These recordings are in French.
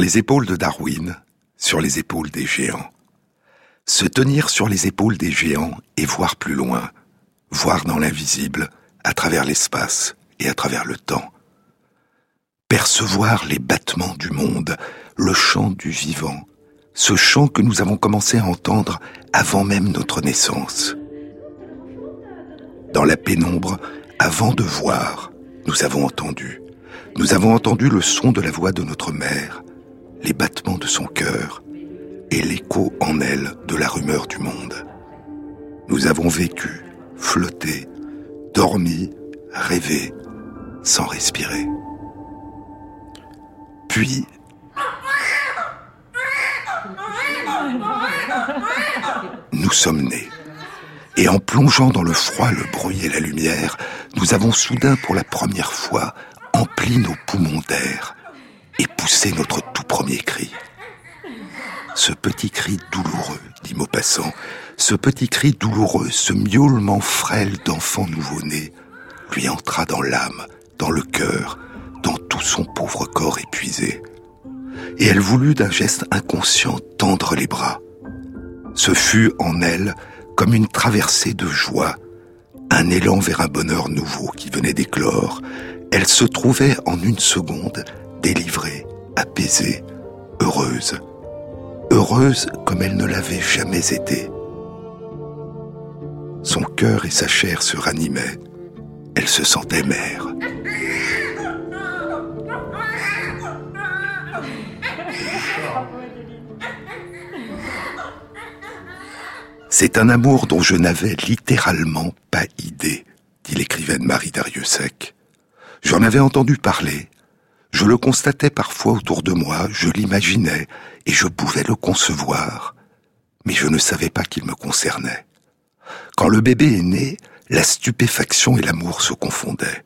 les épaules de Darwin, sur les épaules des géants. Se tenir sur les épaules des géants et voir plus loin, voir dans l'invisible, à travers l'espace et à travers le temps. Percevoir les battements du monde, le chant du vivant, ce chant que nous avons commencé à entendre avant même notre naissance. Dans la pénombre, avant de voir, nous avons entendu. Nous avons entendu le son de la voix de notre mère, les battements de son cœur et l'écho en elle de la rumeur du monde. Nous avons vécu, flotté, dormi, rêvé, sans respirer. Puis, nous sommes nés. Et en plongeant dans le froid, le bruit et la lumière, nous avons soudain pour la première fois empli nos poumons d'air et poussé notre tout premier cri. Ce petit cri douloureux, dit Maupassant, ce petit cri douloureux, ce miaulement frêle d'enfant nouveau-né, lui entra dans l'âme, dans le cœur, dans tout son pauvre corps épuisé. Et elle voulut d'un geste inconscient tendre les bras. Ce fut en elle comme une traversée de joie, un élan vers un bonheur nouveau qui venait d'éclore. Elle se trouvait en une seconde délivrée, apaisée, heureuse. Heureuse comme elle ne l'avait jamais été. Son cœur et sa chair se ranimaient. Elle se sentait mère. C'est un amour dont je n'avais littéralement pas idée, dit l'écrivaine Marie Dariussec. J'en avais entendu parler. Je le constatais parfois autour de moi, je l'imaginais, et je pouvais le concevoir. Mais je ne savais pas qu'il me concernait. Quand le bébé est né, la stupéfaction et l'amour se confondaient.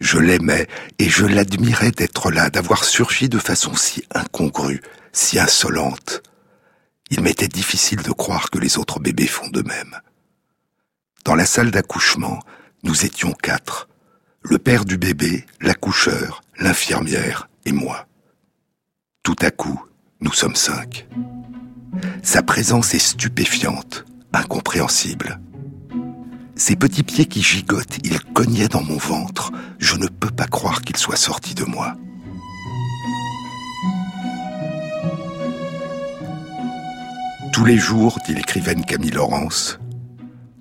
Je l'aimais et je l'admirais d'être là, d'avoir surgi de façon si incongrue, si insolente. Il m'était difficile de croire que les autres bébés font de même. Dans la salle d'accouchement, nous étions quatre. Le père du bébé, l'accoucheur, l'infirmière et moi. Tout à coup, nous sommes cinq. Sa présence est stupéfiante, incompréhensible. Ses petits pieds qui gigotent, ils cognaient dans mon ventre. Je ne peux pas croire qu'il soit sorti de moi. Tous les jours, dit l'écrivaine Camille Laurence,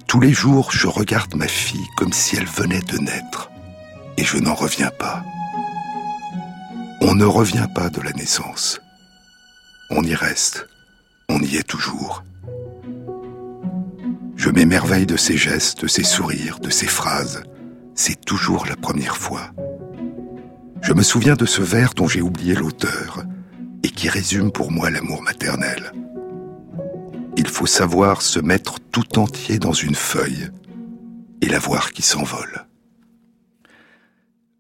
tous les jours je regarde ma fille comme si elle venait de naître, et je n'en reviens pas. On ne revient pas de la naissance. On y reste, on y est toujours. Je m'émerveille de ses gestes, de ses sourires, de ses phrases. C'est toujours la première fois. Je me souviens de ce vers dont j'ai oublié l'auteur et qui résume pour moi l'amour maternel il faut savoir se mettre tout entier dans une feuille et la voir qui s'envole.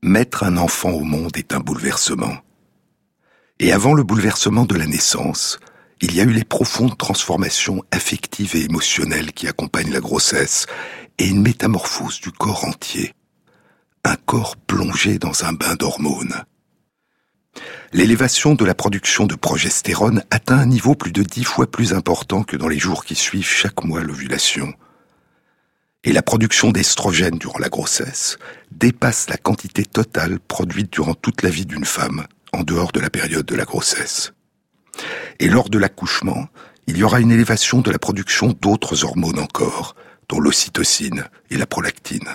Mettre un enfant au monde est un bouleversement. Et avant le bouleversement de la naissance, il y a eu les profondes transformations affectives et émotionnelles qui accompagnent la grossesse et une métamorphose du corps entier. Un corps plongé dans un bain d'hormones l'élévation de la production de progestérone atteint un niveau plus de dix fois plus important que dans les jours qui suivent chaque mois l'ovulation. Et la production d'estrogène durant la grossesse dépasse la quantité totale produite durant toute la vie d'une femme, en dehors de la période de la grossesse. Et lors de l'accouchement, il y aura une élévation de la production d'autres hormones encore, dont l'ocytocine et la prolactine.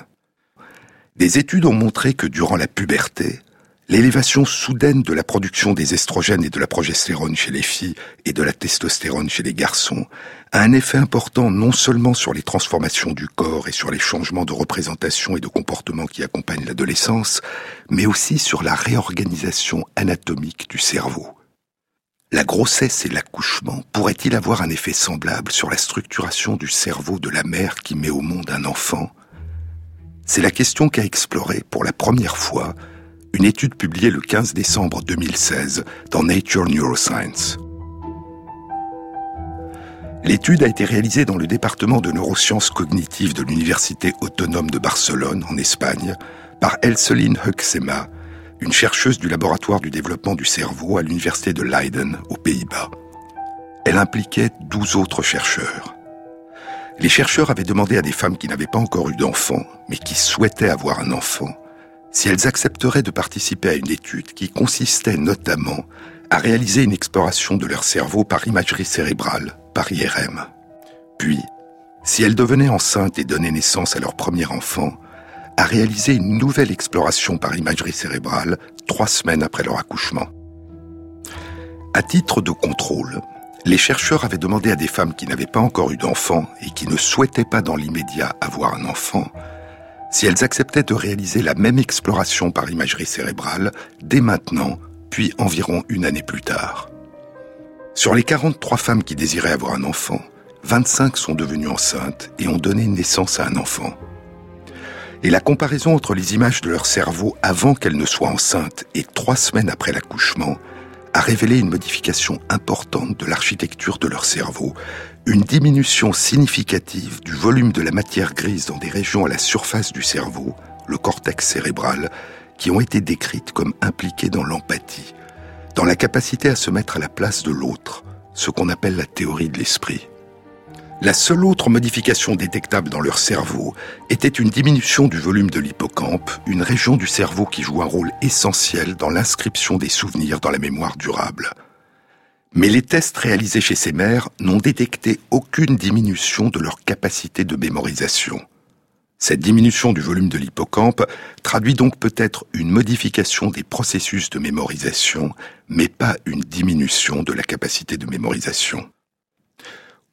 Des études ont montré que durant la puberté, L'élévation soudaine de la production des estrogènes et de la progestérone chez les filles et de la testostérone chez les garçons a un effet important non seulement sur les transformations du corps et sur les changements de représentation et de comportement qui accompagnent l'adolescence, mais aussi sur la réorganisation anatomique du cerveau. La grossesse et l'accouchement pourraient-ils avoir un effet semblable sur la structuration du cerveau de la mère qui met au monde un enfant? C'est la question qu'a explorée pour la première fois une étude publiée le 15 décembre 2016 dans Nature Neuroscience. L'étude a été réalisée dans le département de neurosciences cognitives de l'Université autonome de Barcelone, en Espagne, par Elseline Huxema, une chercheuse du laboratoire du développement du cerveau à l'université de Leiden, aux Pays-Bas. Elle impliquait 12 autres chercheurs. Les chercheurs avaient demandé à des femmes qui n'avaient pas encore eu d'enfant, mais qui souhaitaient avoir un enfant, si elles accepteraient de participer à une étude qui consistait notamment à réaliser une exploration de leur cerveau par imagerie cérébrale, par IRM. Puis, si elles devenaient enceintes et donnaient naissance à leur premier enfant, à réaliser une nouvelle exploration par imagerie cérébrale trois semaines après leur accouchement. À titre de contrôle, les chercheurs avaient demandé à des femmes qui n'avaient pas encore eu d'enfant et qui ne souhaitaient pas dans l'immédiat avoir un enfant, si elles acceptaient de réaliser la même exploration par imagerie cérébrale dès maintenant, puis environ une année plus tard. Sur les 43 femmes qui désiraient avoir un enfant, 25 sont devenues enceintes et ont donné naissance à un enfant. Et la comparaison entre les images de leur cerveau avant qu'elles ne soient enceintes et trois semaines après l'accouchement a révélé une modification importante de l'architecture de leur cerveau, une diminution significative du volume de la matière grise dans des régions à la surface du cerveau, le cortex cérébral, qui ont été décrites comme impliquées dans l'empathie, dans la capacité à se mettre à la place de l'autre, ce qu'on appelle la théorie de l'esprit. La seule autre modification détectable dans leur cerveau était une diminution du volume de l'hippocampe, une région du cerveau qui joue un rôle essentiel dans l'inscription des souvenirs dans la mémoire durable. Mais les tests réalisés chez ces mères n'ont détecté aucune diminution de leur capacité de mémorisation. Cette diminution du volume de l'hippocampe traduit donc peut-être une modification des processus de mémorisation, mais pas une diminution de la capacité de mémorisation.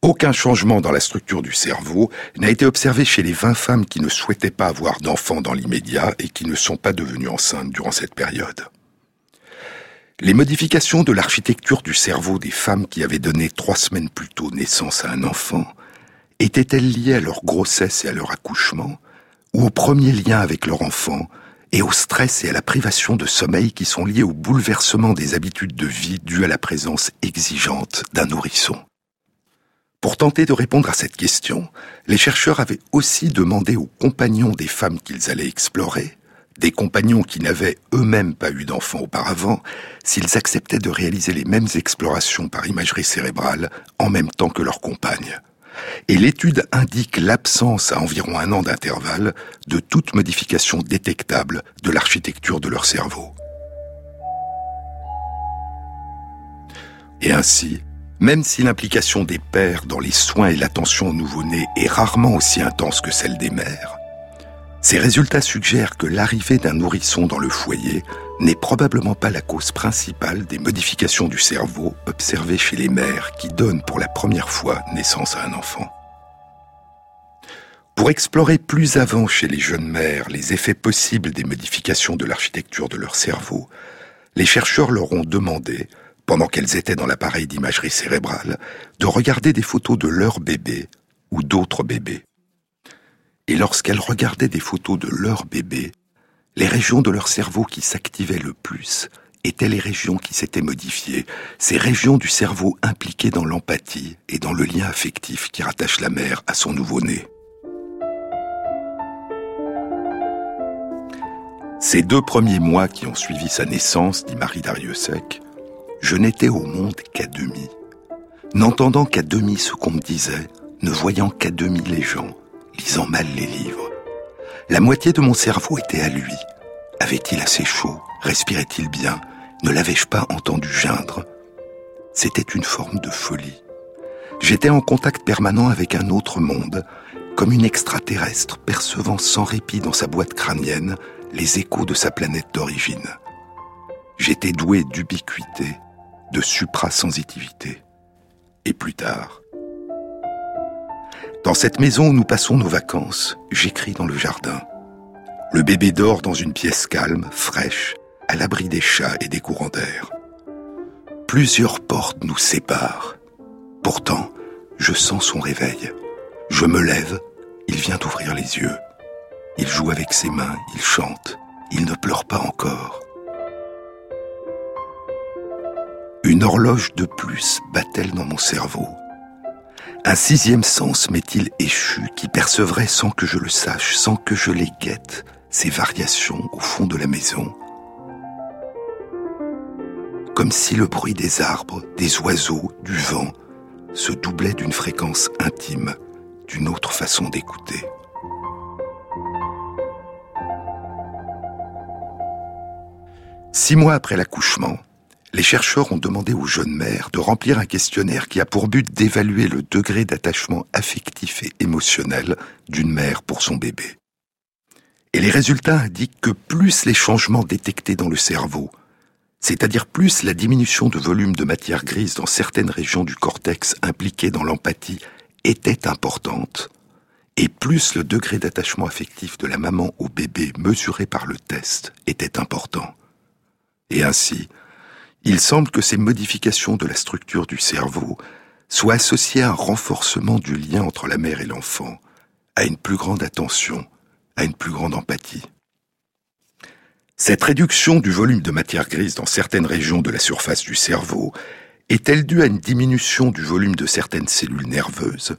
Aucun changement dans la structure du cerveau n'a été observé chez les 20 femmes qui ne souhaitaient pas avoir d'enfants dans l'immédiat et qui ne sont pas devenues enceintes durant cette période. Les modifications de l'architecture du cerveau des femmes qui avaient donné trois semaines plus tôt naissance à un enfant étaient-elles liées à leur grossesse et à leur accouchement, ou au premier lien avec leur enfant, et au stress et à la privation de sommeil qui sont liés au bouleversement des habitudes de vie dues à la présence exigeante d'un nourrisson? Pour tenter de répondre à cette question, les chercheurs avaient aussi demandé aux compagnons des femmes qu'ils allaient explorer, des compagnons qui n'avaient eux-mêmes pas eu d'enfants auparavant, s'ils acceptaient de réaliser les mêmes explorations par imagerie cérébrale en même temps que leurs compagnes. Et l'étude indique l'absence à environ un an d'intervalle de toute modification détectable de l'architecture de leur cerveau. Et ainsi, même si l'implication des pères dans les soins et l'attention au nouveau-né est rarement aussi intense que celle des mères, ces résultats suggèrent que l'arrivée d'un nourrisson dans le foyer n'est probablement pas la cause principale des modifications du cerveau observées chez les mères qui donnent pour la première fois naissance à un enfant. Pour explorer plus avant chez les jeunes mères les effets possibles des modifications de l'architecture de leur cerveau, les chercheurs leur ont demandé pendant qu'elles étaient dans l'appareil d'imagerie cérébrale, de regarder des photos de leur bébé ou d'autres bébés. Et lorsqu'elles regardaient des photos de leur bébé, les régions de leur cerveau qui s'activaient le plus étaient les régions qui s'étaient modifiées, ces régions du cerveau impliquées dans l'empathie et dans le lien affectif qui rattache la mère à son nouveau-né. Ces deux premiers mois qui ont suivi sa naissance, dit Marie Dariussec, je n'étais au monde qu'à demi. N'entendant qu'à demi ce qu'on me disait, ne voyant qu'à demi les gens, lisant mal les livres. La moitié de mon cerveau était à lui. Avait-il assez chaud? Respirait-il bien? Ne l'avais-je pas entendu geindre? C'était une forme de folie. J'étais en contact permanent avec un autre monde, comme une extraterrestre percevant sans répit dans sa boîte crânienne les échos de sa planète d'origine. J'étais doué d'ubiquité, de suprasensitivité. Et plus tard, dans cette maison où nous passons nos vacances, j'écris dans le jardin. Le bébé dort dans une pièce calme, fraîche, à l'abri des chats et des courants d'air. Plusieurs portes nous séparent. Pourtant, je sens son réveil. Je me lève, il vient d'ouvrir les yeux. Il joue avec ses mains, il chante, il ne pleure pas encore. Une horloge de plus bat-elle dans mon cerveau Un sixième sens m'est-il échu qui percevrait sans que je le sache, sans que je les guette, ces variations au fond de la maison comme si le bruit des arbres, des oiseaux, du vent se doublait d'une fréquence intime, d'une autre façon d'écouter. Six mois après l'accouchement, les chercheurs ont demandé aux jeunes mères de remplir un questionnaire qui a pour but d'évaluer le degré d'attachement affectif et émotionnel d'une mère pour son bébé. Et les résultats indiquent que plus les changements détectés dans le cerveau, c'est-à-dire plus la diminution de volume de matière grise dans certaines régions du cortex impliquées dans l'empathie était importante, et plus le degré d'attachement affectif de la maman au bébé mesuré par le test était important. Et ainsi, il semble que ces modifications de la structure du cerveau soient associées à un renforcement du lien entre la mère et l'enfant, à une plus grande attention, à une plus grande empathie. Cette réduction du volume de matière grise dans certaines régions de la surface du cerveau est-elle due à une diminution du volume de certaines cellules nerveuses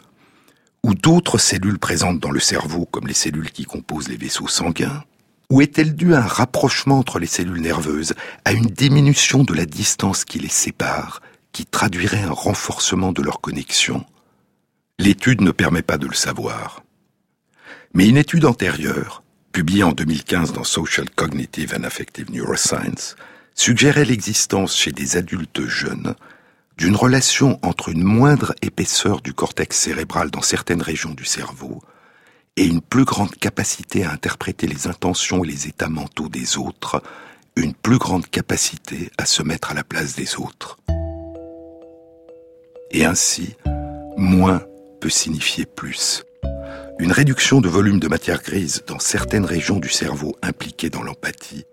ou d'autres cellules présentes dans le cerveau comme les cellules qui composent les vaisseaux sanguins? Ou est-elle due à un rapprochement entre les cellules nerveuses, à une diminution de la distance qui les sépare, qui traduirait un renforcement de leur connexion? L'étude ne permet pas de le savoir. Mais une étude antérieure, publiée en 2015 dans Social Cognitive and Affective Neuroscience, suggérait l'existence chez des adultes jeunes d'une relation entre une moindre épaisseur du cortex cérébral dans certaines régions du cerveau et une plus grande capacité à interpréter les intentions et les états mentaux des autres, une plus grande capacité à se mettre à la place des autres. Et ainsi, moins peut signifier plus. Une réduction de volume de matière grise dans certaines régions du cerveau impliquées dans l'empathie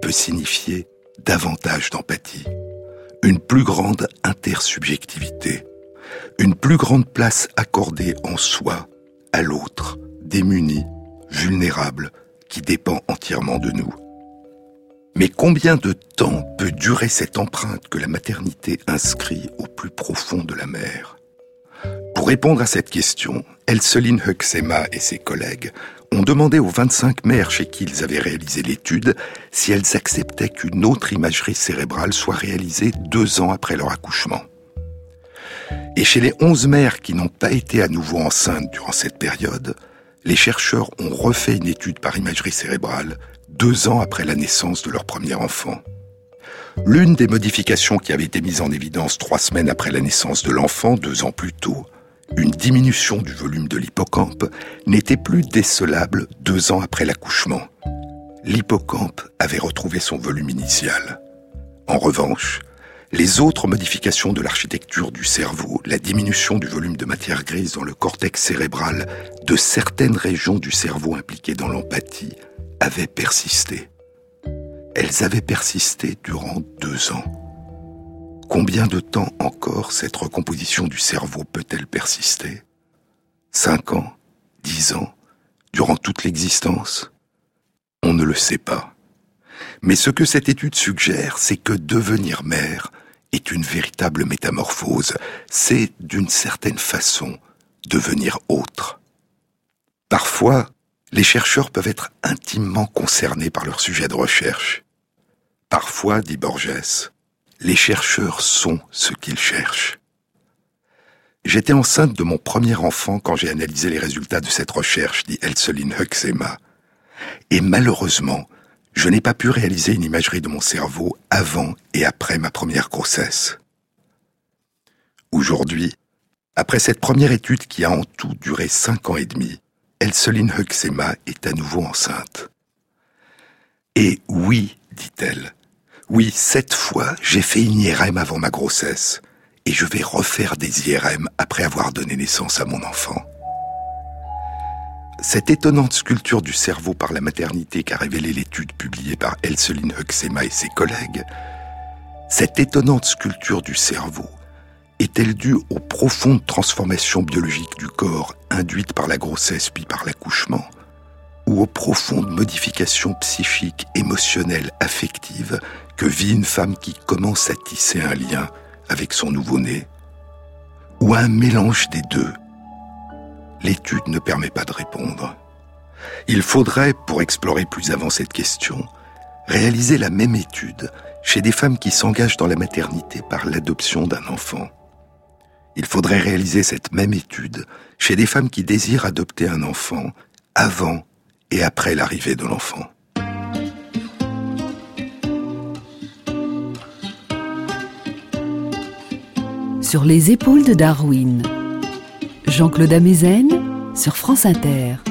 peut signifier davantage d'empathie, une plus grande intersubjectivité, une plus grande place accordée en soi à l'autre, démunis, vulnérables, qui dépend entièrement de nous. Mais combien de temps peut durer cette empreinte que la maternité inscrit au plus profond de la mère Pour répondre à cette question, Elseline Huxema et ses collègues ont demandé aux 25 mères chez qui ils avaient réalisé l'étude si elles acceptaient qu'une autre imagerie cérébrale soit réalisée deux ans après leur accouchement. Et chez les 11 mères qui n'ont pas été à nouveau enceintes durant cette période, les chercheurs ont refait une étude par imagerie cérébrale deux ans après la naissance de leur premier enfant. L'une des modifications qui avait été mise en évidence trois semaines après la naissance de l'enfant, deux ans plus tôt, une diminution du volume de l'hippocampe, n'était plus décelable deux ans après l'accouchement. L'hippocampe avait retrouvé son volume initial. En revanche, les autres modifications de l'architecture du cerveau, la diminution du volume de matière grise dans le cortex cérébral de certaines régions du cerveau impliquées dans l'empathie, avaient persisté. Elles avaient persisté durant deux ans. Combien de temps encore cette recomposition du cerveau peut-elle persister? Cinq ans Dix ans Durant toute l'existence? On ne le sait pas. Mais ce que cette étude suggère, c'est que devenir mère est une véritable métamorphose. C'est, d'une certaine façon, devenir autre. Parfois, les chercheurs peuvent être intimement concernés par leur sujet de recherche. Parfois, dit Borges, les chercheurs sont ce qu'ils cherchent. J'étais enceinte de mon premier enfant quand j'ai analysé les résultats de cette recherche, dit Elseline Huxema. Et malheureusement, je n'ai pas pu réaliser une imagerie de mon cerveau avant et après ma première grossesse. Aujourd'hui, après cette première étude qui a en tout duré cinq ans et demi, Elseline Huxema est à nouveau enceinte. Et oui, dit-elle, oui, cette fois, j'ai fait une IRM avant ma grossesse, et je vais refaire des IRM après avoir donné naissance à mon enfant. Cette étonnante sculpture du cerveau par la maternité qu'a révélée l'étude publiée par Elseline Huxema et ses collègues, cette étonnante sculpture du cerveau est-elle due aux profondes transformations biologiques du corps induites par la grossesse puis par l'accouchement ou aux profondes modifications psychiques, émotionnelles, affectives que vit une femme qui commence à tisser un lien avec son nouveau-né Ou un mélange des deux l'étude ne permet pas de répondre. Il faudrait, pour explorer plus avant cette question, réaliser la même étude chez des femmes qui s'engagent dans la maternité par l'adoption d'un enfant. Il faudrait réaliser cette même étude chez des femmes qui désirent adopter un enfant avant et après l'arrivée de l'enfant. Sur les épaules de Darwin, Jean-Claude Amezen sur France Inter.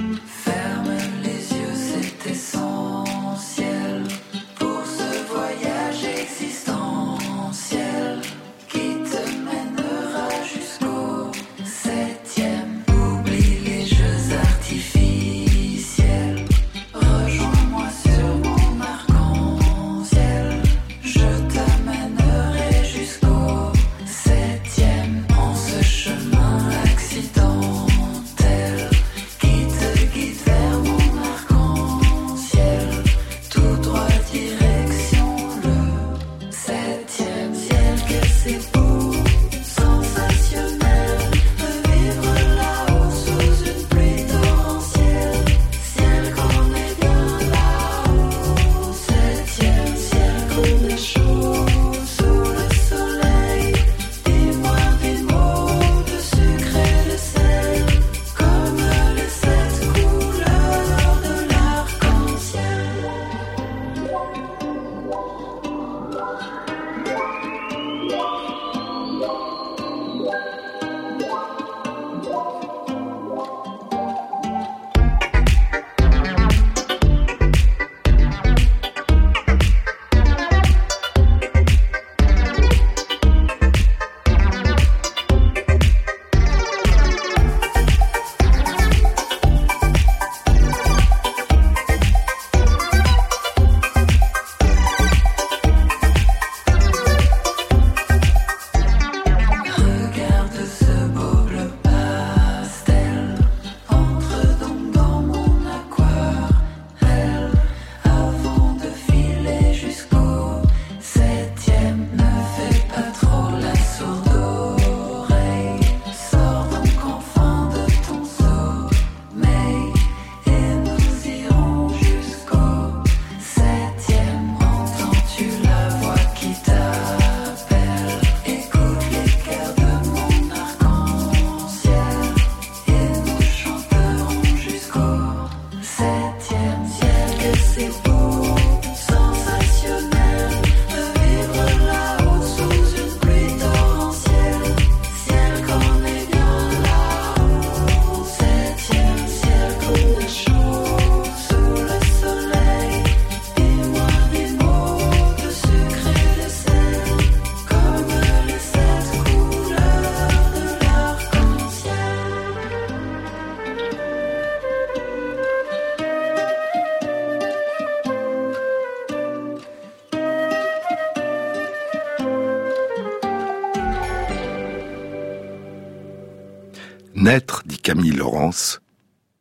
Camille Laurence,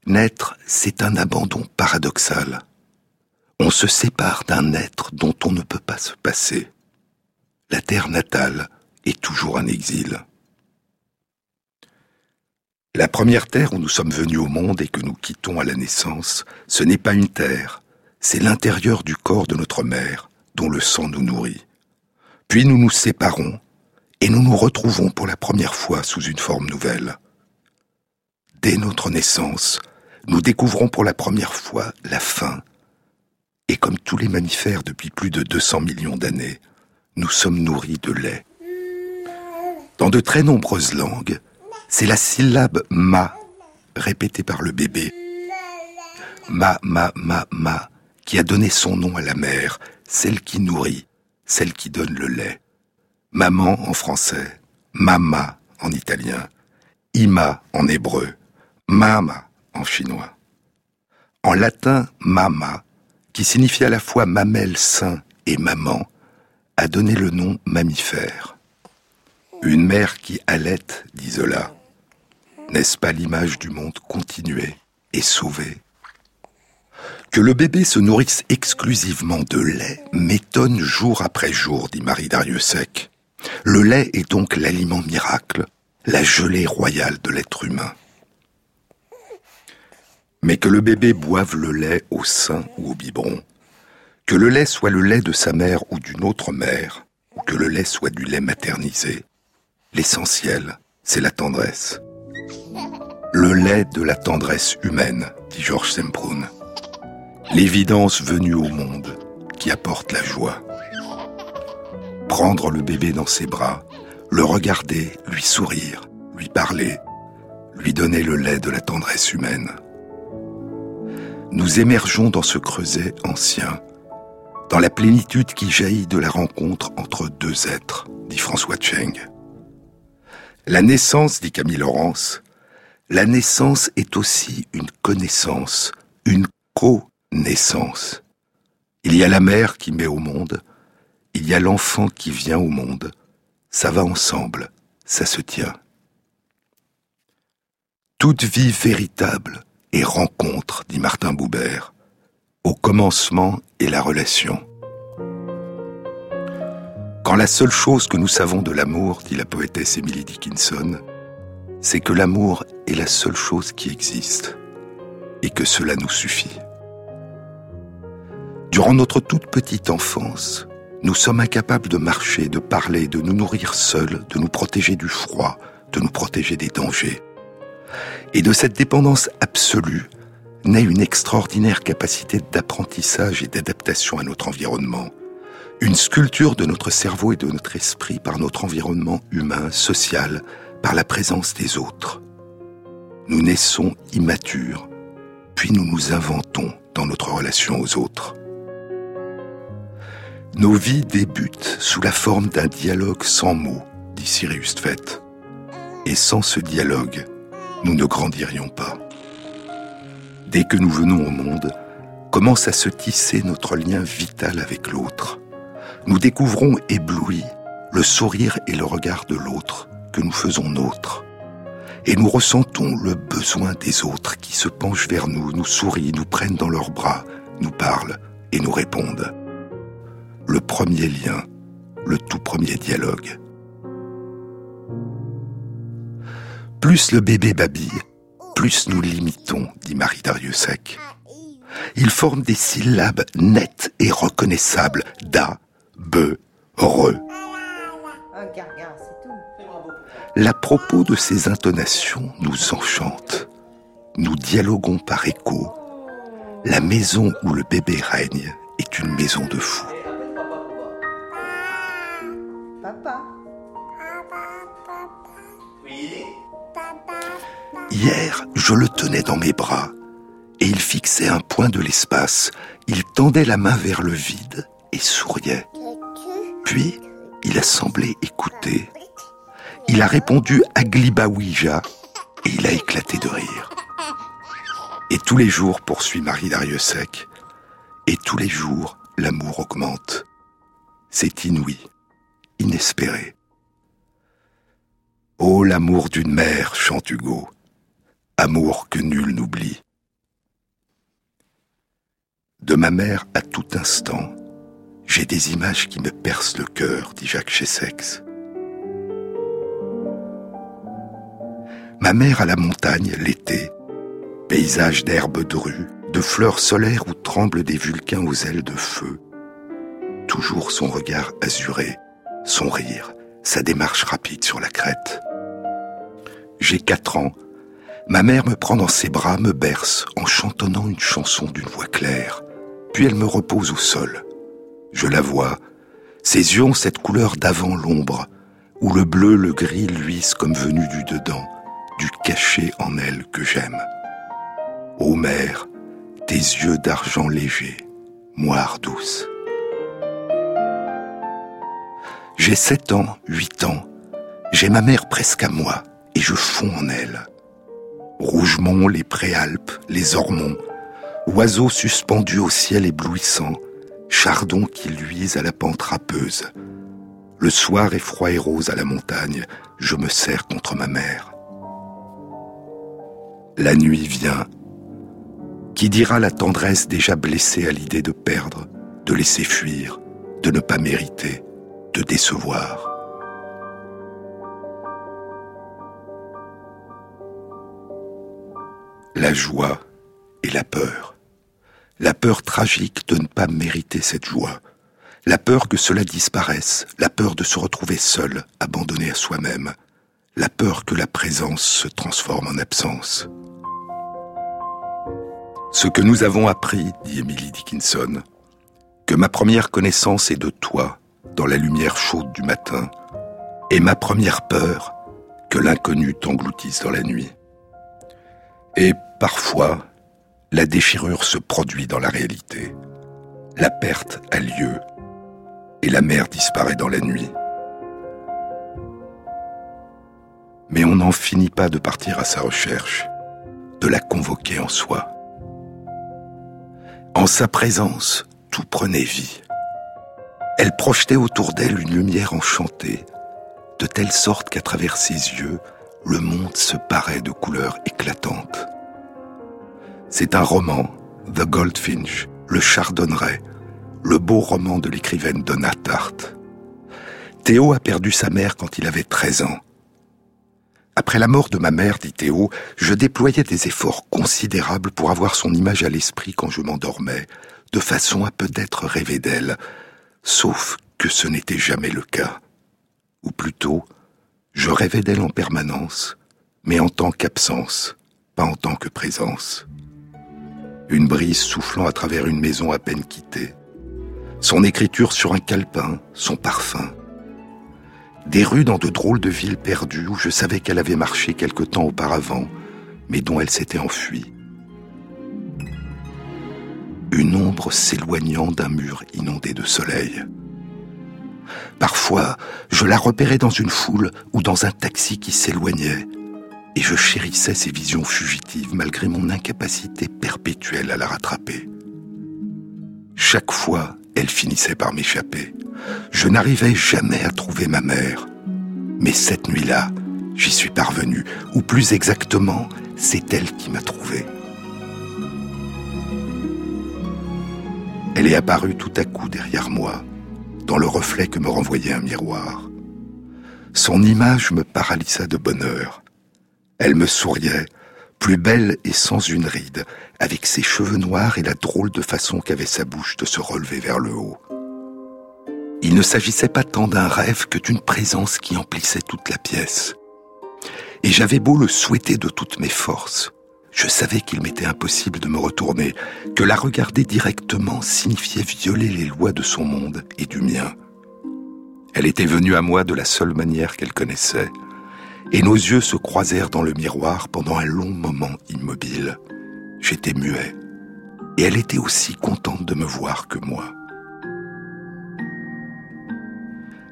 naître, c'est un abandon paradoxal. On se sépare d'un être dont on ne peut pas se passer. La terre natale est toujours un exil. La première terre où nous sommes venus au monde et que nous quittons à la naissance, ce n'est pas une terre, c'est l'intérieur du corps de notre mère, dont le sang nous nourrit. Puis nous nous séparons, et nous nous retrouvons pour la première fois sous une forme nouvelle. Dès notre naissance, nous découvrons pour la première fois la faim. Et comme tous les mammifères depuis plus de 200 millions d'années, nous sommes nourris de lait. Dans de très nombreuses langues, c'est la syllabe ma répétée par le bébé. Ma, ma, ma, ma, qui a donné son nom à la mère, celle qui nourrit, celle qui donne le lait. Maman en français, mama en italien, ima en hébreu, Mama en chinois. En latin, mama, qui signifie à la fois mamelle sain et maman, a donné le nom mammifère. Une mère qui allait, dit Zola. N'est-ce pas l'image du monde continué et sauvé Que le bébé se nourrisse exclusivement de lait m'étonne jour après jour, dit Marie Dariussec. Le lait est donc l'aliment miracle, la gelée royale de l'être humain mais que le bébé boive le lait au sein ou au biberon, Que le lait soit le lait de sa mère ou d'une autre mère, ou que le lait soit du lait maternisé, l'essentiel, c'est la tendresse. Le lait de la tendresse humaine, dit Georges Semprun. L'évidence venue au monde qui apporte la joie. Prendre le bébé dans ses bras, le regarder, lui sourire, lui parler, lui donner le lait de la tendresse humaine. Nous émergeons dans ce creuset ancien, dans la plénitude qui jaillit de la rencontre entre deux êtres, dit François Cheng. La naissance, dit Camille Laurence, la naissance est aussi une connaissance, une co-naissance. Il y a la mère qui met au monde, il y a l'enfant qui vient au monde, ça va ensemble, ça se tient. Toute vie véritable est rencontre, dit Martin Boubert. Au commencement est la relation. Quand la seule chose que nous savons de l'amour, dit la poétesse Emily Dickinson, c'est que l'amour est la seule chose qui existe et que cela nous suffit. Durant notre toute petite enfance, nous sommes incapables de marcher, de parler, de nous nourrir seuls, de nous protéger du froid, de nous protéger des dangers. Et de cette dépendance absolue naît une extraordinaire capacité d'apprentissage et d'adaptation à notre environnement, une sculpture de notre cerveau et de notre esprit par notre environnement humain, social, par la présence des autres. Nous naissons immatures, puis nous nous inventons dans notre relation aux autres. Nos vies débutent sous la forme d'un dialogue sans mots, dit Sirius Tvet. Et sans ce dialogue, nous ne grandirions pas. Dès que nous venons au monde, commence à se tisser notre lien vital avec l'autre. Nous découvrons éblouis le sourire et le regard de l'autre que nous faisons nôtre. Et nous ressentons le besoin des autres qui se penchent vers nous, nous sourient, nous prennent dans leurs bras, nous parlent et nous répondent le premier lien, le tout premier dialogue. Plus le bébé babille, plus nous l'imitons, dit Marie Dariussec. Il forme des syllabes nettes et reconnaissables da, be, re. La propos de ces intonations nous enchante. Nous dialoguons par écho. La maison où le bébé règne est une maison de fous. Hier, je le tenais dans mes bras, et il fixait un point de l'espace. Il tendait la main vers le vide et souriait. Puis, il a semblé écouter. Il a répondu Aglibawija et il a éclaté de rire. Et tous les jours, poursuit Marie Dariussec, et tous les jours, l'amour augmente. C'est inouï, inespéré. Oh l'amour d'une mère, chante Hugo, amour que nul n'oublie. De ma mère à tout instant, j'ai des images qui me percent le cœur, dit Jacques Chessex. Ma mère à la montagne, l'été, paysage d'herbes drues, de fleurs solaires où tremblent des vulcains aux ailes de feu. Toujours son regard azuré, son rire, sa démarche rapide sur la crête. J'ai quatre ans. Ma mère me prend dans ses bras, me berce, en chantonnant une chanson d'une voix claire. Puis elle me repose au sol. Je la vois. Ses yeux ont cette couleur d'avant l'ombre, où le bleu, le gris luisent comme venu du dedans, du cachet en elle que j'aime. Ô mère, tes yeux d'argent léger, moire douce. J'ai sept ans, huit ans, j'ai ma mère presque à moi, et je fonds en elle. Rougemont, les préalpes, les ormonts, oiseaux suspendus au ciel éblouissant, chardons qui luisent à la pente râpeuse. Le soir est froid et rose à la montagne, je me serre contre ma mère. La nuit vient. Qui dira la tendresse déjà blessée à l'idée de perdre, de laisser fuir, de ne pas mériter, de décevoir? La joie et la peur, La peur tragique de ne pas mériter cette joie. La peur que cela disparaisse, la peur de se retrouver seul, abandonné à soi-même, la peur que la présence se transforme en absence. Ce que nous avons appris, dit Emily Dickinson, que ma première connaissance est de toi, dans la lumière chaude du matin, et ma première peur, que l'inconnu t'engloutisse dans la nuit. Et parfois, la déchirure se produit dans la réalité. La perte a lieu et la mer disparaît dans la nuit. Mais on n'en finit pas de partir à sa recherche, de la convoquer en soi. En sa présence, tout prenait vie. Elle projetait autour d'elle une lumière enchantée, de telle sorte qu'à travers ses yeux, le monde se parait de couleurs éclatantes. C'est un roman, The Goldfinch, le chardonneret, le beau roman de l'écrivaine Donna Tartt. Théo a perdu sa mère quand il avait 13 ans. Après la mort de ma mère, dit Théo, je déployais des efforts considérables pour avoir son image à l'esprit quand je m'endormais, de façon à peut-être rêver d'elle, sauf que ce n'était jamais le cas. Ou plutôt, je rêvais d'elle en permanence, mais en tant qu'absence, pas en tant que présence. Une brise soufflant à travers une maison à peine quittée, son écriture sur un calepin, son parfum. Des rues dans de drôles de villes perdues où je savais qu'elle avait marché quelque temps auparavant, mais dont elle s'était enfuie. Une ombre s'éloignant d'un mur inondé de soleil. Parfois, je la repérais dans une foule ou dans un taxi qui s'éloignait, et je chérissais ces visions fugitives malgré mon incapacité perpétuelle à la rattraper. Chaque fois, elle finissait par m'échapper. Je n'arrivais jamais à trouver ma mère. Mais cette nuit-là, j'y suis parvenu, ou plus exactement, c'est elle qui m'a trouvé. Elle est apparue tout à coup derrière moi, dans le reflet que me renvoyait un miroir. Son image me paralysa de bonheur. Elle me souriait, plus belle et sans une ride, avec ses cheveux noirs et la drôle de façon qu'avait sa bouche de se relever vers le haut. Il ne s'agissait pas tant d'un rêve que d'une présence qui emplissait toute la pièce. Et j'avais beau le souhaiter de toutes mes forces, je savais qu'il m'était impossible de me retourner, que la regarder directement signifiait violer les lois de son monde et du mien. Elle était venue à moi de la seule manière qu'elle connaissait, et nos yeux se croisèrent dans le miroir pendant un long moment immobile. J'étais muet, et elle était aussi contente de me voir que moi.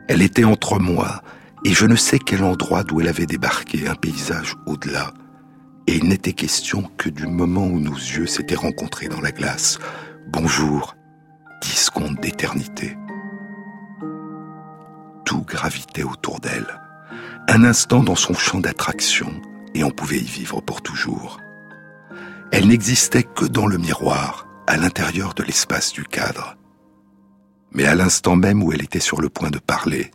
Elle était entre moi et je ne sais quel endroit d'où elle avait débarqué, un paysage au-delà. Et il n'était question que du moment où nos yeux s'étaient rencontrés dans la glace. Bonjour, dix secondes d'éternité. Tout gravitait autour d'elle un instant dans son champ d'attraction et on pouvait y vivre pour toujours. Elle n'existait que dans le miroir, à l'intérieur de l'espace du cadre. Mais à l'instant même où elle était sur le point de parler,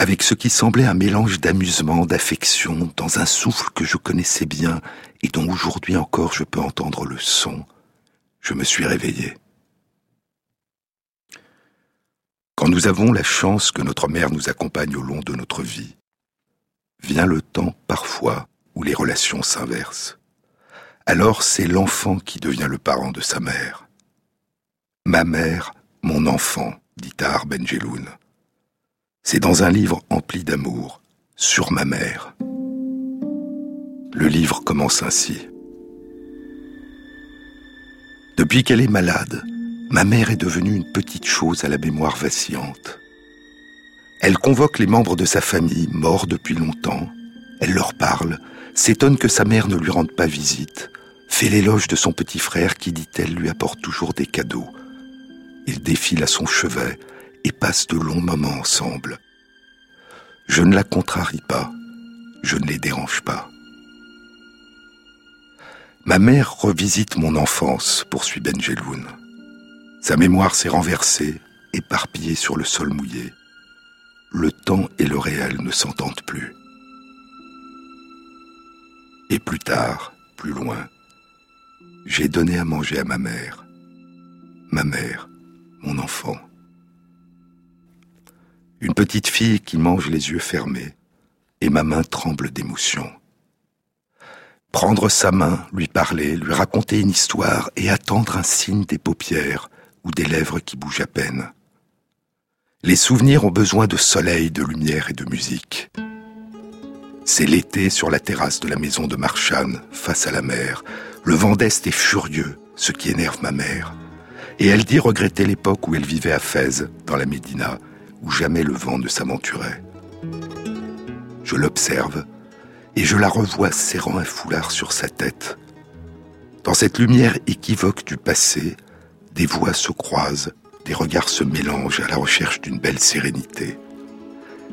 avec ce qui semblait un mélange d'amusement, d'affection, dans un souffle que je connaissais bien et dont aujourd'hui encore je peux entendre le son, je me suis réveillé. Quand nous avons la chance que notre mère nous accompagne au long de notre vie, vient le temps parfois où les relations s'inversent. Alors c'est l'enfant qui devient le parent de sa mère. Ma mère, mon enfant, dit Tahar Benjeloun. C'est dans un livre empli d'amour, sur ma mère. Le livre commence ainsi. Depuis qu'elle est malade, ma mère est devenue une petite chose à la mémoire vacillante. Elle convoque les membres de sa famille, morts depuis longtemps. Elle leur parle, s'étonne que sa mère ne lui rende pas visite, fait l'éloge de son petit frère qui, dit-elle, lui apporte toujours des cadeaux. Ils défilent à son chevet et passent de longs moments ensemble. Je ne la contrarie pas, je ne les dérange pas. Ma mère revisite mon enfance, poursuit Benjeloun. Sa mémoire s'est renversée, éparpillée sur le sol mouillé le temps et le réel ne s'entendent plus. Et plus tard, plus loin, j'ai donné à manger à ma mère, ma mère, mon enfant. Une petite fille qui mange les yeux fermés, et ma main tremble d'émotion. Prendre sa main, lui parler, lui raconter une histoire et attendre un signe des paupières ou des lèvres qui bougent à peine. Les souvenirs ont besoin de soleil, de lumière et de musique. C'est l'été sur la terrasse de la maison de Marchane, face à la mer. Le vent d'Est est furieux, ce qui énerve ma mère. Et elle dit regretter l'époque où elle vivait à Fès, dans la Médina, où jamais le vent ne s'aventurait. Je l'observe, et je la revois serrant un foulard sur sa tête. Dans cette lumière équivoque du passé, des voix se croisent, des regards se mélangent à la recherche d'une belle sérénité.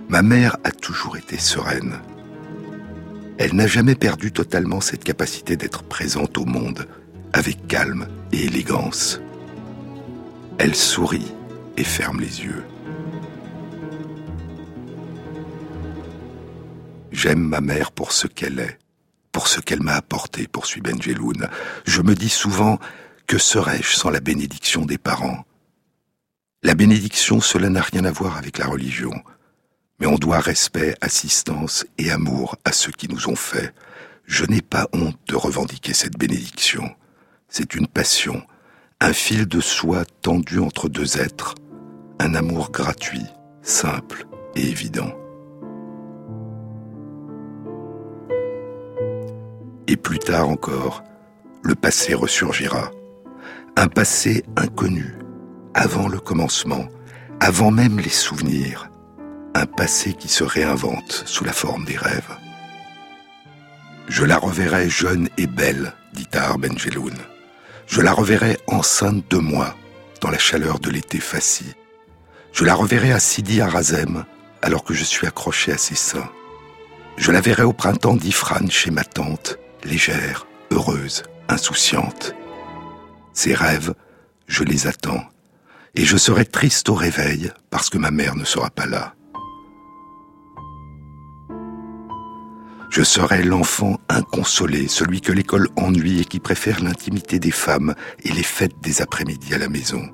Ma mère a toujours été sereine. Elle n'a jamais perdu totalement cette capacité d'être présente au monde, avec calme et élégance. Elle sourit et ferme les yeux. J'aime ma mère pour ce qu'elle est, pour ce qu'elle m'a apporté, poursuit Benjeloun. Je me dis souvent, que serais-je sans la bénédiction des parents? La bénédiction, cela n'a rien à voir avec la religion, mais on doit respect, assistance et amour à ceux qui nous ont fait. Je n'ai pas honte de revendiquer cette bénédiction. C'est une passion, un fil de soie tendu entre deux êtres, un amour gratuit, simple et évident. Et plus tard encore, le passé ressurgira. Un passé inconnu, avant le commencement, avant même les souvenirs. Un passé qui se réinvente sous la forme des rêves. Je la reverrai jeune et belle, dit Tahar Benjeloun. Je la reverrai enceinte de moi, dans la chaleur de l'été fasci. Je la reverrai à Sidi Arazem, alors que je suis accroché à ses seins. Je la verrai au printemps d'Ifran chez ma tante, légère, heureuse, insouciante. Ces rêves, je les attends, et je serai triste au réveil parce que ma mère ne sera pas là. Je serai l'enfant inconsolé, celui que l'école ennuie et qui préfère l'intimité des femmes et les fêtes des après-midi à la maison.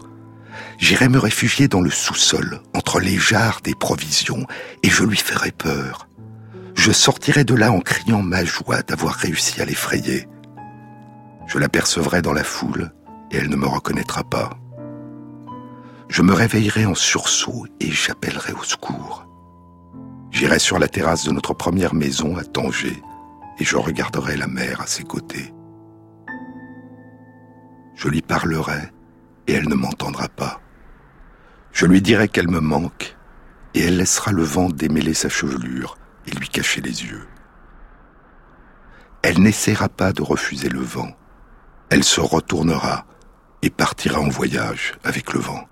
J'irai me réfugier dans le sous-sol, entre les jarres des provisions, et je lui ferai peur je sortirai de là en criant ma joie d'avoir réussi à l'effrayer. Je l'apercevrai dans la foule et elle ne me reconnaîtra pas. Je me réveillerai en sursaut et j'appellerai au secours. J'irai sur la terrasse de notre première maison à Tanger et je regarderai la mer à ses côtés. Je lui parlerai et elle ne m'entendra pas. Je lui dirai qu'elle me manque et elle laissera le vent démêler sa chevelure et lui cacher les yeux. Elle n'essaiera pas de refuser le vent. Elle se retournera et partira en voyage avec le vent.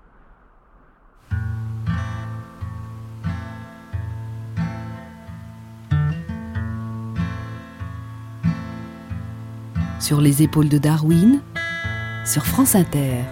Sur les épaules de Darwin, sur France Inter.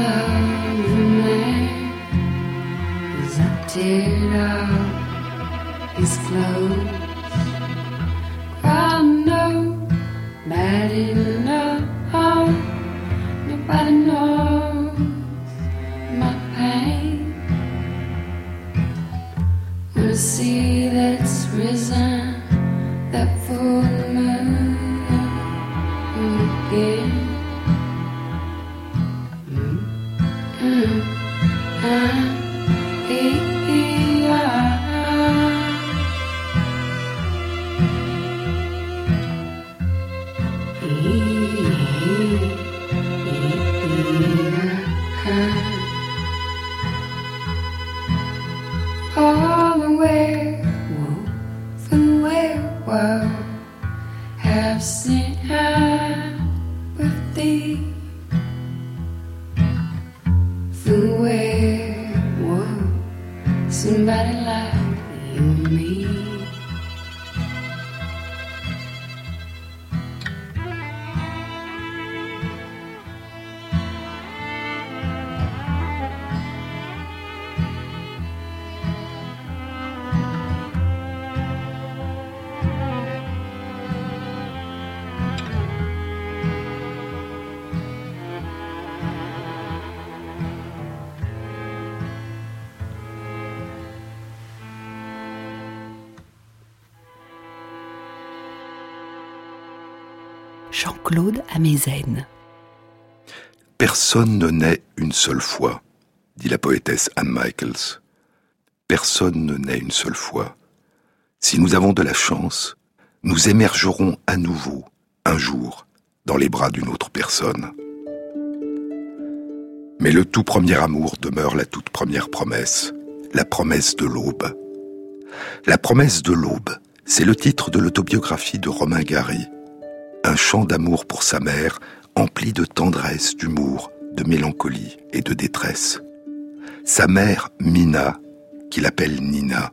love remains is emptied closed. Jean-Claude Amezen. Personne ne naît une seule fois, dit la poétesse Anne Michaels. Personne ne naît une seule fois. Si nous avons de la chance, nous émergerons à nouveau, un jour, dans les bras d'une autre personne. Mais le tout premier amour demeure la toute première promesse, la promesse de l'aube. La promesse de l'aube, c'est le titre de l'autobiographie de Romain Gary, un chant d'amour pour sa mère, empli de tendresse, d'humour, de mélancolie et de détresse. Sa mère, Mina, qu'il appelle Nina,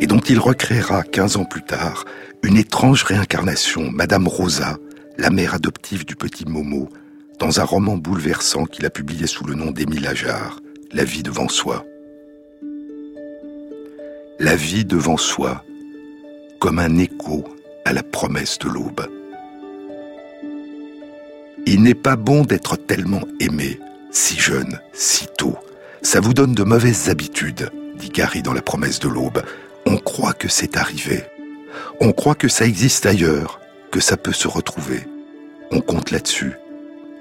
et dont il recréera quinze ans plus tard une étrange réincarnation, Madame Rosa, la mère adoptive du petit Momo, dans un roman bouleversant qu'il a publié sous le nom d'Émile Ajar, La vie devant soi. La vie devant soi, comme un écho à la promesse de l'aube. Il n'est pas bon d'être tellement aimé, si jeune, si tôt. Ça vous donne de mauvaises habitudes, dit Gary dans La promesse de l'aube. On croit que c'est arrivé. On croit que ça existe ailleurs, que ça peut se retrouver. On compte là-dessus.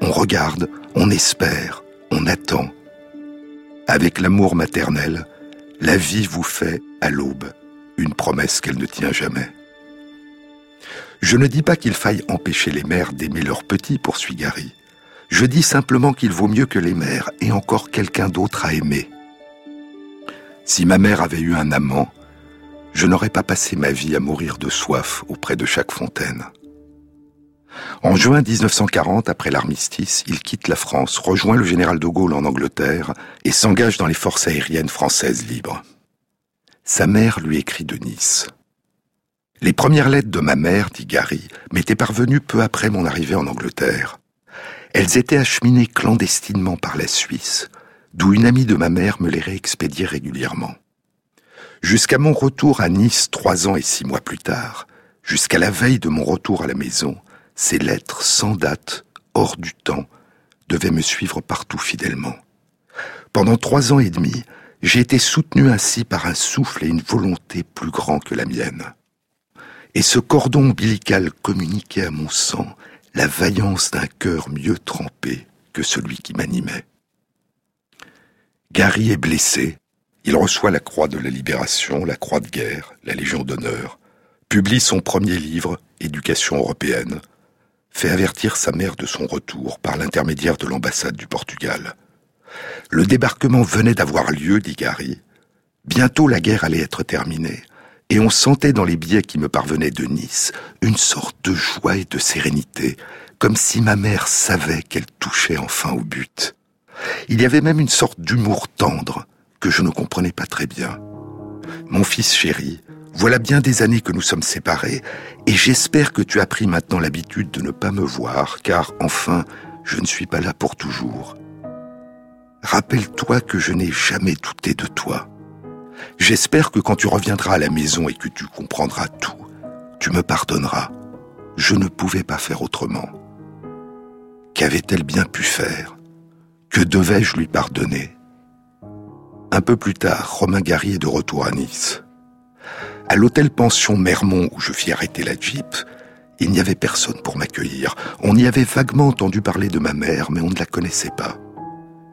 On regarde, on espère, on attend. Avec l'amour maternel, la vie vous fait, à l'aube, une promesse qu'elle ne tient jamais. Je ne dis pas qu'il faille empêcher les mères d'aimer leurs petits, poursuit Gary. Je dis simplement qu'il vaut mieux que les mères aient encore quelqu'un d'autre à aimer. Si ma mère avait eu un amant, je n'aurais pas passé ma vie à mourir de soif auprès de chaque fontaine. En juin 1940, après l'armistice, il quitte la France, rejoint le général de Gaulle en Angleterre et s'engage dans les forces aériennes françaises libres. Sa mère lui écrit de Nice. Les premières lettres de ma mère, dit Gary, m'étaient parvenues peu après mon arrivée en Angleterre. Elles étaient acheminées clandestinement par la Suisse, d'où une amie de ma mère me les réexpédiait régulièrement. Jusqu'à mon retour à Nice trois ans et six mois plus tard, jusqu'à la veille de mon retour à la maison, ces lettres sans date, hors du temps, devaient me suivre partout fidèlement. Pendant trois ans et demi, j'ai été soutenu ainsi par un souffle et une volonté plus grands que la mienne et ce cordon ombilical communiquait à mon sang la vaillance d'un cœur mieux trempé que celui qui m'animait. Gary est blessé, il reçoit la croix de la libération, la croix de guerre, la Légion d'honneur, publie son premier livre, Éducation européenne, fait avertir sa mère de son retour par l'intermédiaire de l'ambassade du Portugal. Le débarquement venait d'avoir lieu, dit Gary. Bientôt la guerre allait être terminée et on sentait dans les billets qui me parvenaient de Nice une sorte de joie et de sérénité, comme si ma mère savait qu'elle touchait enfin au but. Il y avait même une sorte d'humour tendre que je ne comprenais pas très bien. Mon fils chéri, voilà bien des années que nous sommes séparés, et j'espère que tu as pris maintenant l'habitude de ne pas me voir, car enfin, je ne suis pas là pour toujours. Rappelle-toi que je n'ai jamais douté de toi. J'espère que quand tu reviendras à la maison et que tu comprendras tout, tu me pardonneras. Je ne pouvais pas faire autrement. Qu'avait-elle bien pu faire? Que devais-je lui pardonner? Un peu plus tard, Romain Gary est de retour à Nice. À l'hôtel pension Mermont où je fis arrêter la Jeep, il n'y avait personne pour m'accueillir. On y avait vaguement entendu parler de ma mère, mais on ne la connaissait pas.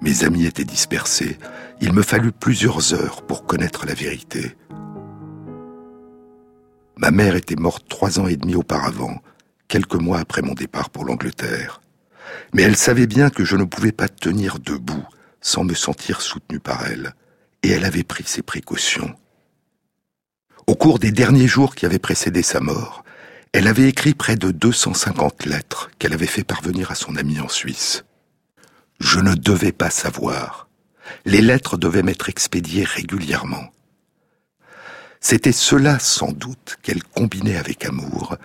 Mes amis étaient dispersés. Il me fallut plusieurs heures pour connaître la vérité. Ma mère était morte trois ans et demi auparavant, quelques mois après mon départ pour l'Angleterre. Mais elle savait bien que je ne pouvais pas tenir debout sans me sentir soutenu par elle, et elle avait pris ses précautions. Au cours des derniers jours qui avaient précédé sa mort, elle avait écrit près de 250 lettres qu'elle avait fait parvenir à son ami en Suisse. Je ne devais pas savoir. Les lettres devaient m'être expédiées régulièrement. C'était cela sans doute qu'elle combinait avec amour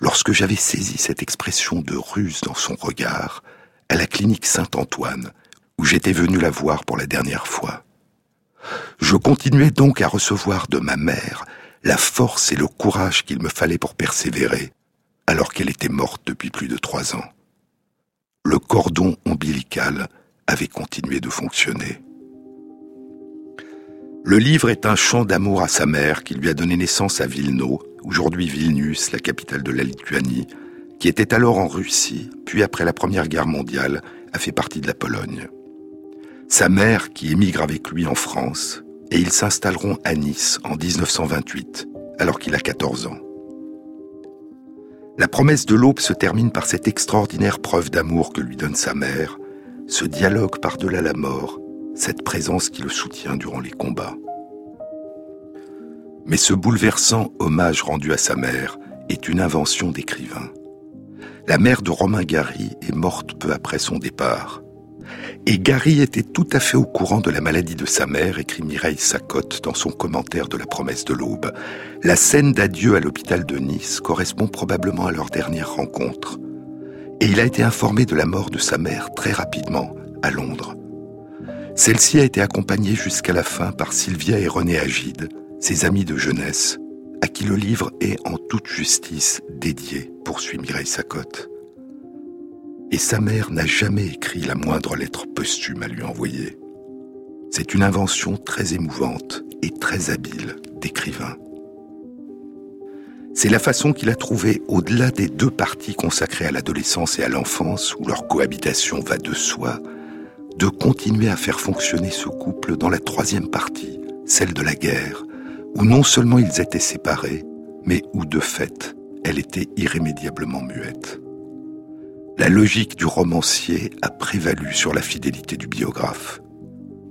lorsque j'avais saisi cette expression de ruse dans son regard à la clinique Saint-Antoine où j'étais venu la voir pour la dernière fois. Je continuais donc à recevoir de ma mère la force et le courage qu'il me fallait pour persévérer, alors qu'elle était morte depuis plus de trois ans. Le cordon ombilical avait continué de fonctionner. Le livre est un chant d'amour à sa mère qui lui a donné naissance à Vilno, aujourd'hui Vilnius, la capitale de la Lituanie, qui était alors en Russie, puis après la Première Guerre mondiale, a fait partie de la Pologne. Sa mère, qui émigre avec lui en France, et ils s'installeront à Nice en 1928, alors qu'il a 14 ans. La promesse de l'aube se termine par cette extraordinaire preuve d'amour que lui donne sa mère, ce dialogue par-delà la mort, cette présence qui le soutient durant les combats. Mais ce bouleversant hommage rendu à sa mère est une invention d'écrivain. La mère de Romain Gary est morte peu après son départ. Et Gary était tout à fait au courant de la maladie de sa mère, écrit Mireille Sacotte dans son commentaire de La promesse de l'aube. La scène d'adieu à l'hôpital de Nice correspond probablement à leur dernière rencontre. Et il a été informé de la mort de sa mère très rapidement, à Londres. Celle-ci a été accompagnée jusqu'à la fin par Sylvia et René Agide, ses amis de jeunesse, à qui le livre est en toute justice dédié, poursuit Mireille Sacotte et sa mère n'a jamais écrit la moindre lettre posthume à lui envoyer. C'est une invention très émouvante et très habile d'écrivain. C'est la façon qu'il a trouvée, au-delà des deux parties consacrées à l'adolescence et à l'enfance, où leur cohabitation va de soi, de continuer à faire fonctionner ce couple dans la troisième partie, celle de la guerre, où non seulement ils étaient séparés, mais où de fait, elle était irrémédiablement muette la logique du romancier a prévalu sur la fidélité du biographe.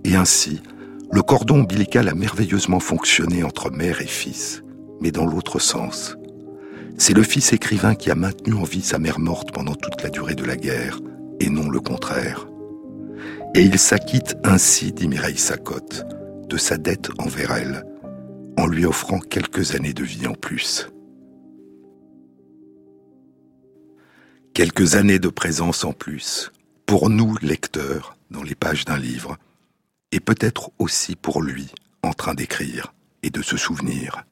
Et ainsi, le cordon ombilical a merveilleusement fonctionné entre mère et fils, mais dans l'autre sens. C'est le fils écrivain qui a maintenu en vie sa mère morte pendant toute la durée de la guerre, et non le contraire. Et il s'acquitte ainsi, dit Mireille Sacotte, de sa dette envers elle, en lui offrant quelques années de vie en plus. Quelques années de présence en plus, pour nous, lecteurs, dans les pages d'un livre, et peut-être aussi pour lui, en train d'écrire et de se souvenir,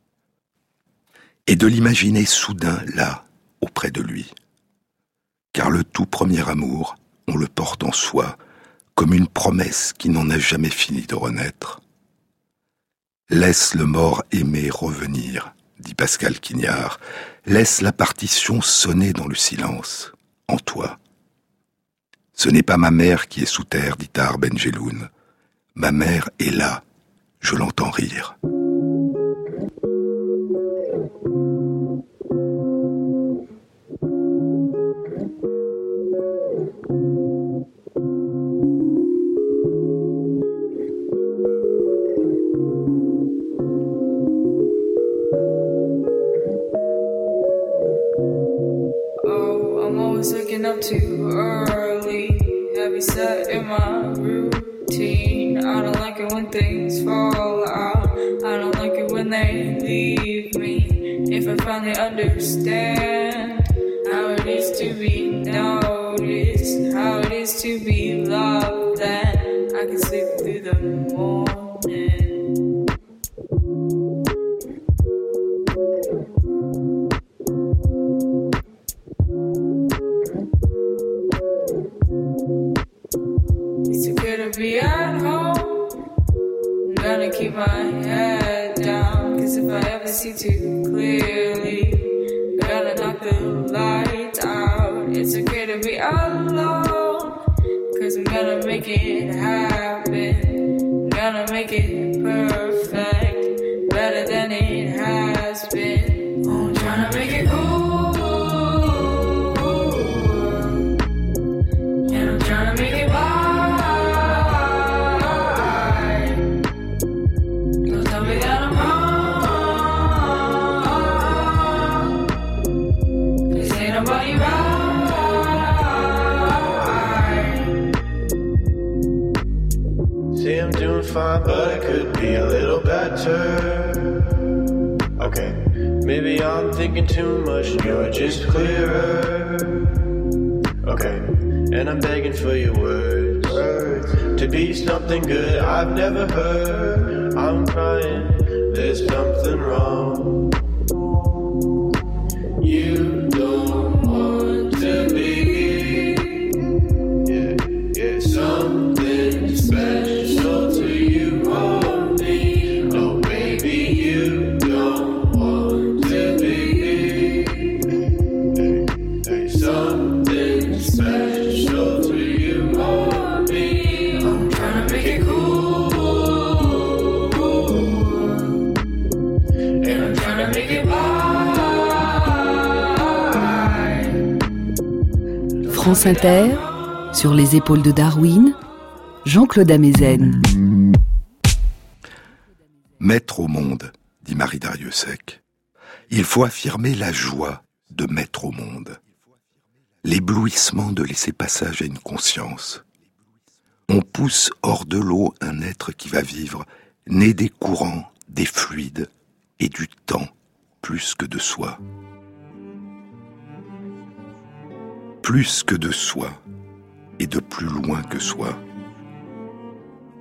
et de l'imaginer soudain là, auprès de lui. Car le tout premier amour, on le porte en soi, comme une promesse qui n'en a jamais fini de renaître. Laisse le mort aimé revenir, dit Pascal Quignard, laisse la partition sonner dans le silence en toi. Ce n'est pas ma mère qui est sous terre, dit Tar Benjeloun. Ma mère est là, je l'entends rire. 18. I don't like it when things fall out. I don't like it when they leave me. If I finally understand. Sur les épaules de Darwin, Jean-Claude Amezen. Mettre au monde, dit Marie Dariussec. Il faut affirmer la joie de mettre au monde. L'éblouissement de laisser passage à une conscience. On pousse hors de l'eau un être qui va vivre, né des courants, des fluides et du temps plus que de soi. Plus que de soi et de plus loin que soi.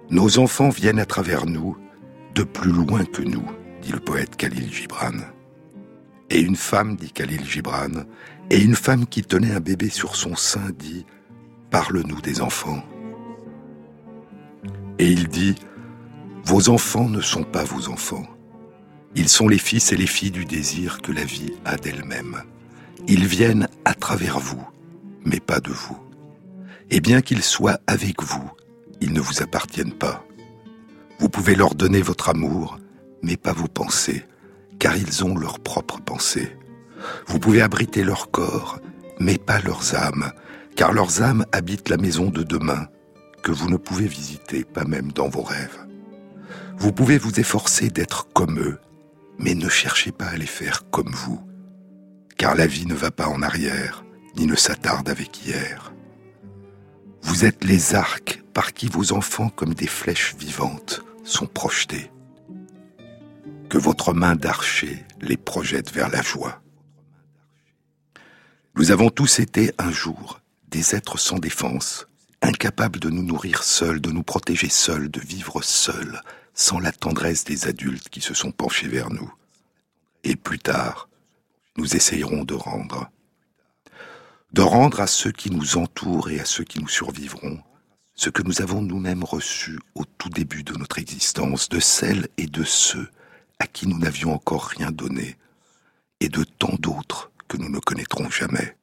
Nos enfants viennent à travers nous de plus loin que nous, dit le poète Khalil Gibran. Et une femme, dit Khalil Gibran, et une femme qui tenait un bébé sur son sein dit Parle-nous des enfants. Et il dit Vos enfants ne sont pas vos enfants. Ils sont les fils et les filles du désir que la vie a d'elle-même. Ils viennent à travers vous, mais pas de vous. Et bien qu'ils soient avec vous, ils ne vous appartiennent pas. Vous pouvez leur donner votre amour, mais pas vos pensées, car ils ont leurs propres pensées. Vous pouvez abriter leur corps, mais pas leurs âmes, car leurs âmes habitent la maison de demain, que vous ne pouvez visiter, pas même dans vos rêves. Vous pouvez vous efforcer d'être comme eux, mais ne cherchez pas à les faire comme vous, car la vie ne va pas en arrière, ni ne s'attarde avec hier. Vous êtes les arcs par qui vos enfants, comme des flèches vivantes, sont projetés. Que votre main d'archer les projette vers la joie. Nous avons tous été un jour des êtres sans défense, incapables de nous nourrir seuls, de nous protéger seuls, de vivre seuls, sans la tendresse des adultes qui se sont penchés vers nous. Et plus tard, nous essayerons de rendre. De rendre à ceux qui nous entourent et à ceux qui nous survivront ce que nous avons nous-mêmes reçu au tout début de notre existence, de celles et de ceux à qui nous n'avions encore rien donné, et de tant d'autres que nous ne connaîtrons jamais.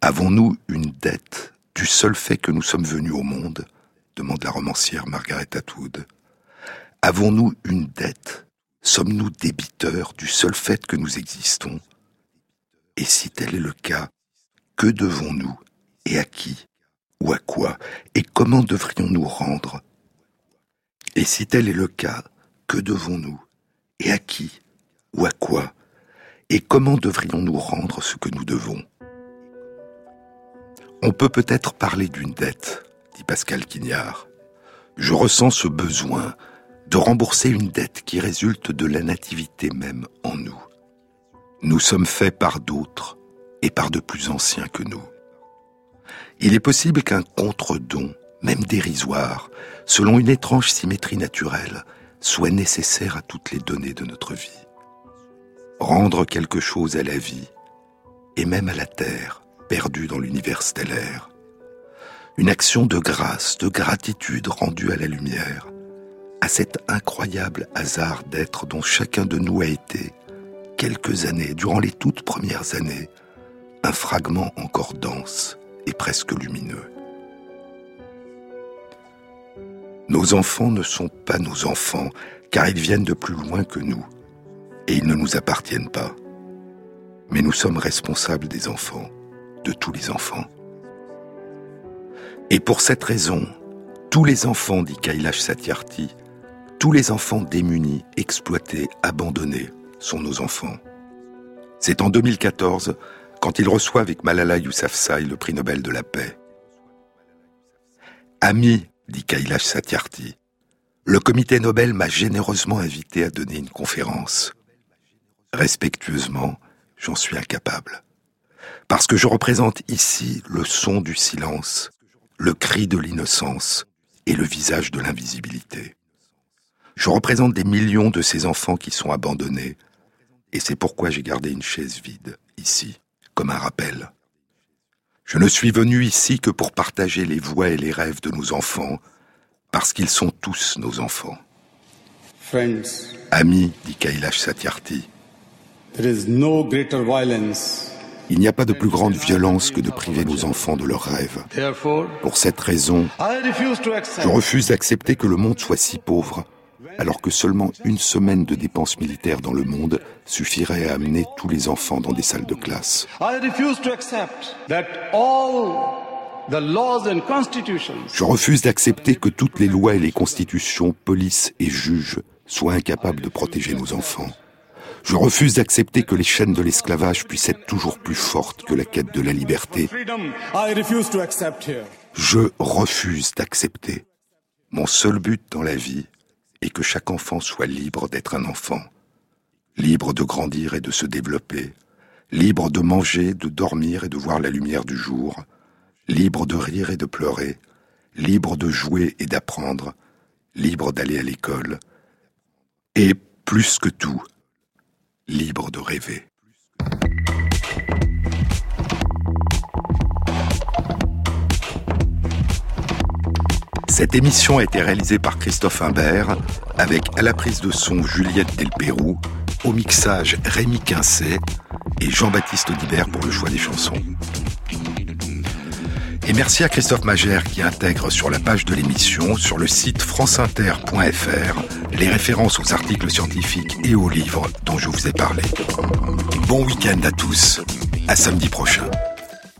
Avons-nous une dette du seul fait que nous sommes venus au monde? demande la romancière Margaret Atwood. Avons-nous une dette? Sommes-nous débiteurs du seul fait que nous existons? Et si tel est le cas, que devons-nous et à qui ou à quoi et comment devrions-nous rendre? Et si tel est le cas, que devons-nous et à qui ou à quoi et comment devrions-nous rendre ce que nous devons? On peut peut-être parler d'une dette, dit Pascal Quignard. Je ressens ce besoin de rembourser une dette qui résulte de la nativité même en nous. Nous sommes faits par d'autres et par de plus anciens que nous. Il est possible qu'un contre-don, même dérisoire, selon une étrange symétrie naturelle, soit nécessaire à toutes les données de notre vie. Rendre quelque chose à la vie, et même à la Terre, perdue dans l'univers stellaire. Une action de grâce, de gratitude rendue à la lumière, à cet incroyable hasard d'être dont chacun de nous a été, quelques années, durant les toutes premières années, un fragment encore dense et presque lumineux. Nos enfants ne sont pas nos enfants, car ils viennent de plus loin que nous, et ils ne nous appartiennent pas. Mais nous sommes responsables des enfants, de tous les enfants. Et pour cette raison, tous les enfants, dit Kailash Satyarthi, tous les enfants démunis, exploités, abandonnés, sont nos enfants. C'est en 2014 quand il reçoit avec Malala Yousafzai le prix Nobel de la paix. Ami, dit Kailash Satyarthi, le comité Nobel m'a généreusement invité à donner une conférence. Respectueusement, j'en suis incapable. Parce que je représente ici le son du silence, le cri de l'innocence et le visage de l'invisibilité. Je représente des millions de ces enfants qui sont abandonnés, et c'est pourquoi j'ai gardé une chaise vide, ici, comme un rappel. Je ne suis venu ici que pour partager les voix et les rêves de nos enfants, parce qu'ils sont tous nos enfants. Amis, dit Kailash Satyarthi, il n'y a pas de plus grande violence que de priver nos enfants de leurs rêves. Pour cette raison, je refuse d'accepter que le monde soit si pauvre, alors que seulement une semaine de dépenses militaires dans le monde suffirait à amener tous les enfants dans des salles de classe. Je refuse d'accepter que toutes les lois et les constitutions, polices et juges soient incapables de protéger nos enfants. Je refuse d'accepter que les chaînes de l'esclavage puissent être toujours plus fortes que la quête de la liberté. Je refuse d'accepter. Mon seul but dans la vie est que chaque enfant soit libre d'être un enfant, libre de grandir et de se développer, libre de manger, de dormir et de voir la lumière du jour, libre de rire et de pleurer, libre de jouer et d'apprendre, libre d'aller à l'école, et plus que tout, libre de rêver. Cette émission a été réalisée par Christophe Imbert, avec à la prise de son Juliette Delpérou, au mixage Rémi Quincet et Jean-Baptiste Audibert pour le choix des chansons. Et merci à Christophe Magère qui intègre sur la page de l'émission, sur le site franceinter.fr, les références aux articles scientifiques et aux livres dont je vous ai parlé. Bon week-end à tous, à samedi prochain.